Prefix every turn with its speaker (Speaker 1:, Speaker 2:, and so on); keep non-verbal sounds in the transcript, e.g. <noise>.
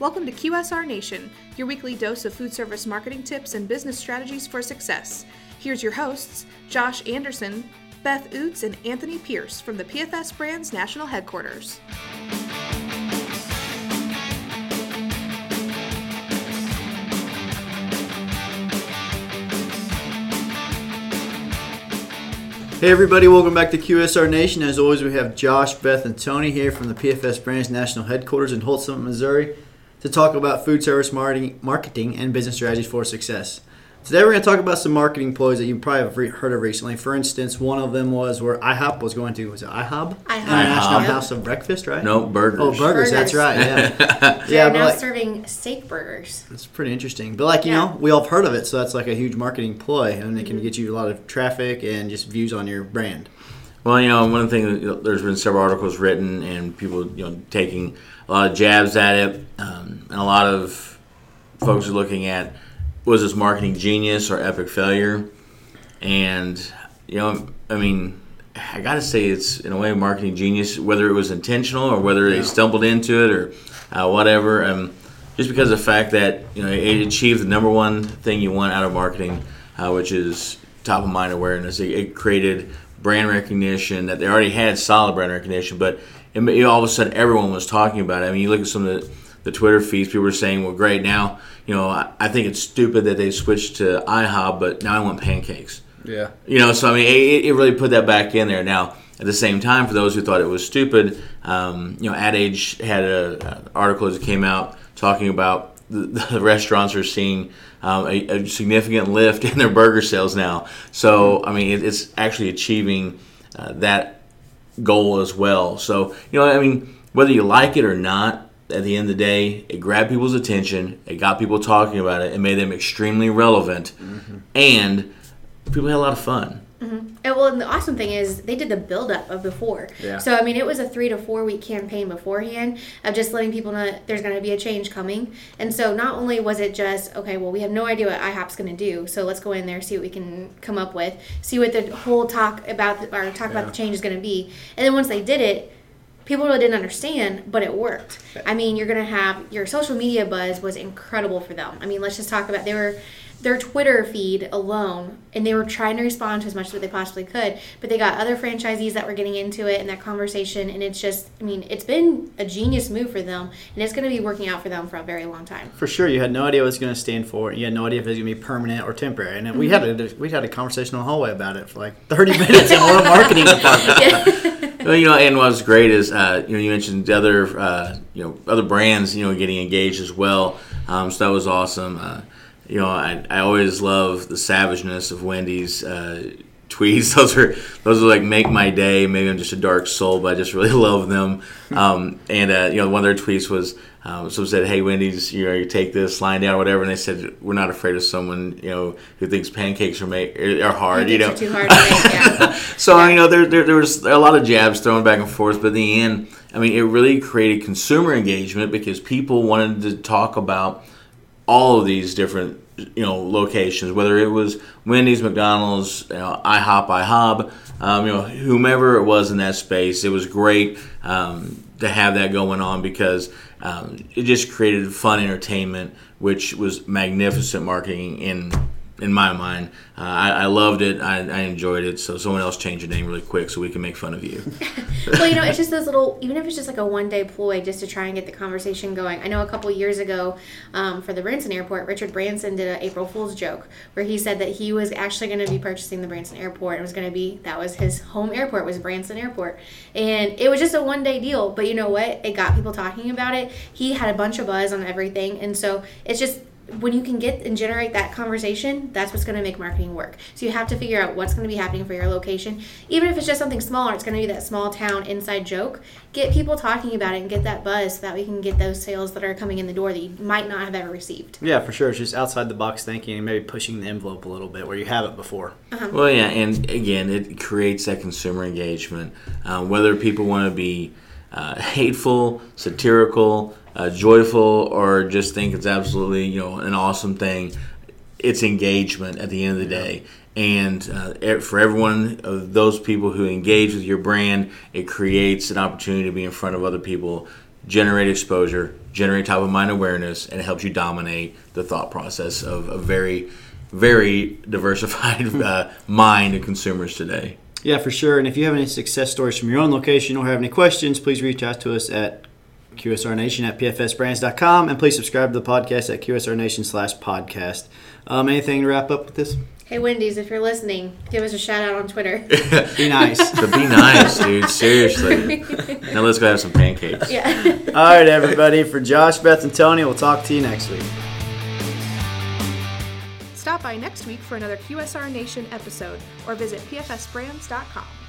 Speaker 1: Welcome to QSR Nation, your weekly dose of food service marketing tips and business strategies for success. Here's your hosts, Josh Anderson, Beth Oots, and Anthony Pierce from the PFS Brands National Headquarters.
Speaker 2: Hey everybody, welcome back to QSR Nation. As always, we have Josh, Beth, and Tony here from the PFS Brands National Headquarters in Holts Summit, Missouri, to talk about food service marketing, marketing and business strategies for success. Today, we're going to talk about some marketing ploys that you probably have re- heard of recently. For instance, one of them was where IHOP was going to was it IHOB?
Speaker 3: IHOB.
Speaker 2: International
Speaker 3: Yep.
Speaker 2: House of Breakfast, right?
Speaker 4: No burgers.
Speaker 2: Oh, burgers. That's right. Yeah, <laughs>
Speaker 3: They're
Speaker 2: yeah.
Speaker 3: Now
Speaker 2: like,
Speaker 3: serving steak burgers.
Speaker 2: it's pretty interesting. But like you
Speaker 3: Yeah.
Speaker 2: know, we all have heard of it, so that's like a huge marketing ploy, and it
Speaker 3: Mm-hmm.
Speaker 2: can get you a lot of traffic and just views on your brand.
Speaker 4: Well, you know, one thing you know, there's been several articles written and people you know taking a lot of jabs at it, um, and a lot of folks are looking at was this marketing genius or epic failure, and you know, I mean. I gotta say, it's in a way marketing genius, whether it was intentional or whether they stumbled into it or uh, whatever. Um, just because of the fact that you know it achieved the number one thing you want out of marketing, uh, which is top of mind awareness. It, it created brand recognition that they already had solid brand recognition, but it, all of a sudden everyone was talking about it. I mean, you look at some of the, the Twitter feeds, people were saying, "Well, great now, you know, I, I think it's stupid that they switched to IHOP, but now I want pancakes."
Speaker 2: Yeah.
Speaker 4: You know, so I mean, it, it really put that back in there. Now, at the same time, for those who thought it was stupid, um, you know, Ad Age had a- an article that came out talking about the, the restaurants are seeing um, a, a significant lift in their burger sales now. So, I mean, it, it's actually achieving uh, that goal as well. So, you know, I mean, whether you like it or not, at the end of the day, it grabbed people's attention, it got people talking about it, it made them extremely relevant, and people had a lot of fun.
Speaker 3: Well, and the awesome thing is they did the build up of before.
Speaker 2: Yeah.
Speaker 3: So I mean, it was a three to four week campaign beforehand of just letting people know that there's going to be a change coming. And so not only was it just okay, well, we have no idea what IHOP's going to do, so let's go in there see what we can come up with, see what the whole talk about the, or talk about the change is going to be. And then once they did it, people really didn't understand, but it worked. I mean, you're gonna have your social media buzz was incredible for them. I mean, let's just talk about they were their Twitter feed alone, and they were trying to respond to as much as they possibly could. But they got other franchisees that were getting into it in that conversation, and it's just, I mean, it's been a genius move for them, and it's going to be working out for them for a very long time.
Speaker 2: For sure, you had no idea what it's going to stand for. You had no idea if it was going to be permanent or temporary. And we
Speaker 3: Mm-hmm.
Speaker 2: had a we had a conversation in the hallway about it for like thirty <laughs> minutes in one marketing department. <laughs>
Speaker 4: Well, you know, and what's great is, uh, you know, you mentioned the other, uh, you know, other brands, you know, getting engaged as well. Um, so that was awesome. Uh, you know, I, I always love the savageness of Wendy's uh, tweets. <laughs> Those are those are like make my day. Maybe I'm just a dark soul, but I just really <laughs> love them. Um, and uh, you know, one of their tweets was. Um, someone said, "Hey, Wendy's, you know, you take this line down, or whatever," and they said, "We're not afraid of someone, you know, who thinks pancakes are make are hard, you know."
Speaker 3: Too hard to make, yeah. <laughs>
Speaker 4: So you know, there, there there was a lot of jabs thrown back and forth, but in the end, I mean, it really created consumer engagement because people wanted to talk about all of these different you know locations, whether it was Wendy's, McDonald's, you know, IHOP, IHOB, um, you know, whomever it was in that space. It was great um, to have that going on because um, it just created fun entertainment, which was magnificent marketing in in my mind. Uh, I, I loved it. I, I enjoyed it. So someone else change your name really quick so we can make fun of you. <laughs>
Speaker 3: well, you know, it's just those little, even if it's just like a one day ploy just to try and get the conversation going. I know a couple years ago um, for the Branson Airport, Richard Branson did an April Fool's joke where he said that he was actually going to be purchasing the Branson Airport. It was going to be, that was his home airport, was Branson Airport. And it was just a one day deal. But you know what? It got people talking about it. He had a bunch of buzz on everything. And so it's just, when you can get and generate that conversation, that's what's going to make marketing work. So you have to figure out what's going to be happening for your location. Even if it's just something smaller, it's going to be that small town inside joke. Get people talking about it and get that buzz so that we can get those sales that are coming in the door that you might not have ever received.
Speaker 2: yeah, for sure. It's just outside the box thinking and maybe pushing the envelope a little bit where you have it before.
Speaker 4: Well, yeah, and again, it creates that consumer engagement. Uh, whether people want to be uh, hateful, satirical, uh, joyful, or just think it's absolutely you know an awesome thing, it's engagement at the end of the day. And uh, for everyone of those people who engage with your brand, it creates an opportunity to be in front of other people generate exposure, generate top of mind awareness, and it helps you dominate the thought process of a very, very <laughs> diversified uh, mind of consumers today.
Speaker 2: Yeah, for sure. And if you have any success stories from your own location or have any questions, please reach out to us at QSRNation at PFSBrands.com and please subscribe to the podcast at QSRNation slash podcast. Um, anything to wrap up with this?
Speaker 3: Hey, Wendy's, if you're listening, give us a shout out on Twitter. <laughs>
Speaker 2: Be nice. <laughs>
Speaker 4: But be nice, dude. Seriously. Now let's go have some pancakes.
Speaker 3: yeah.
Speaker 2: All right, everybody. For Josh, Beth, and Tony, we'll talk to you next week.
Speaker 1: By next week for another QSR Nation episode or visit pfsbrands.com.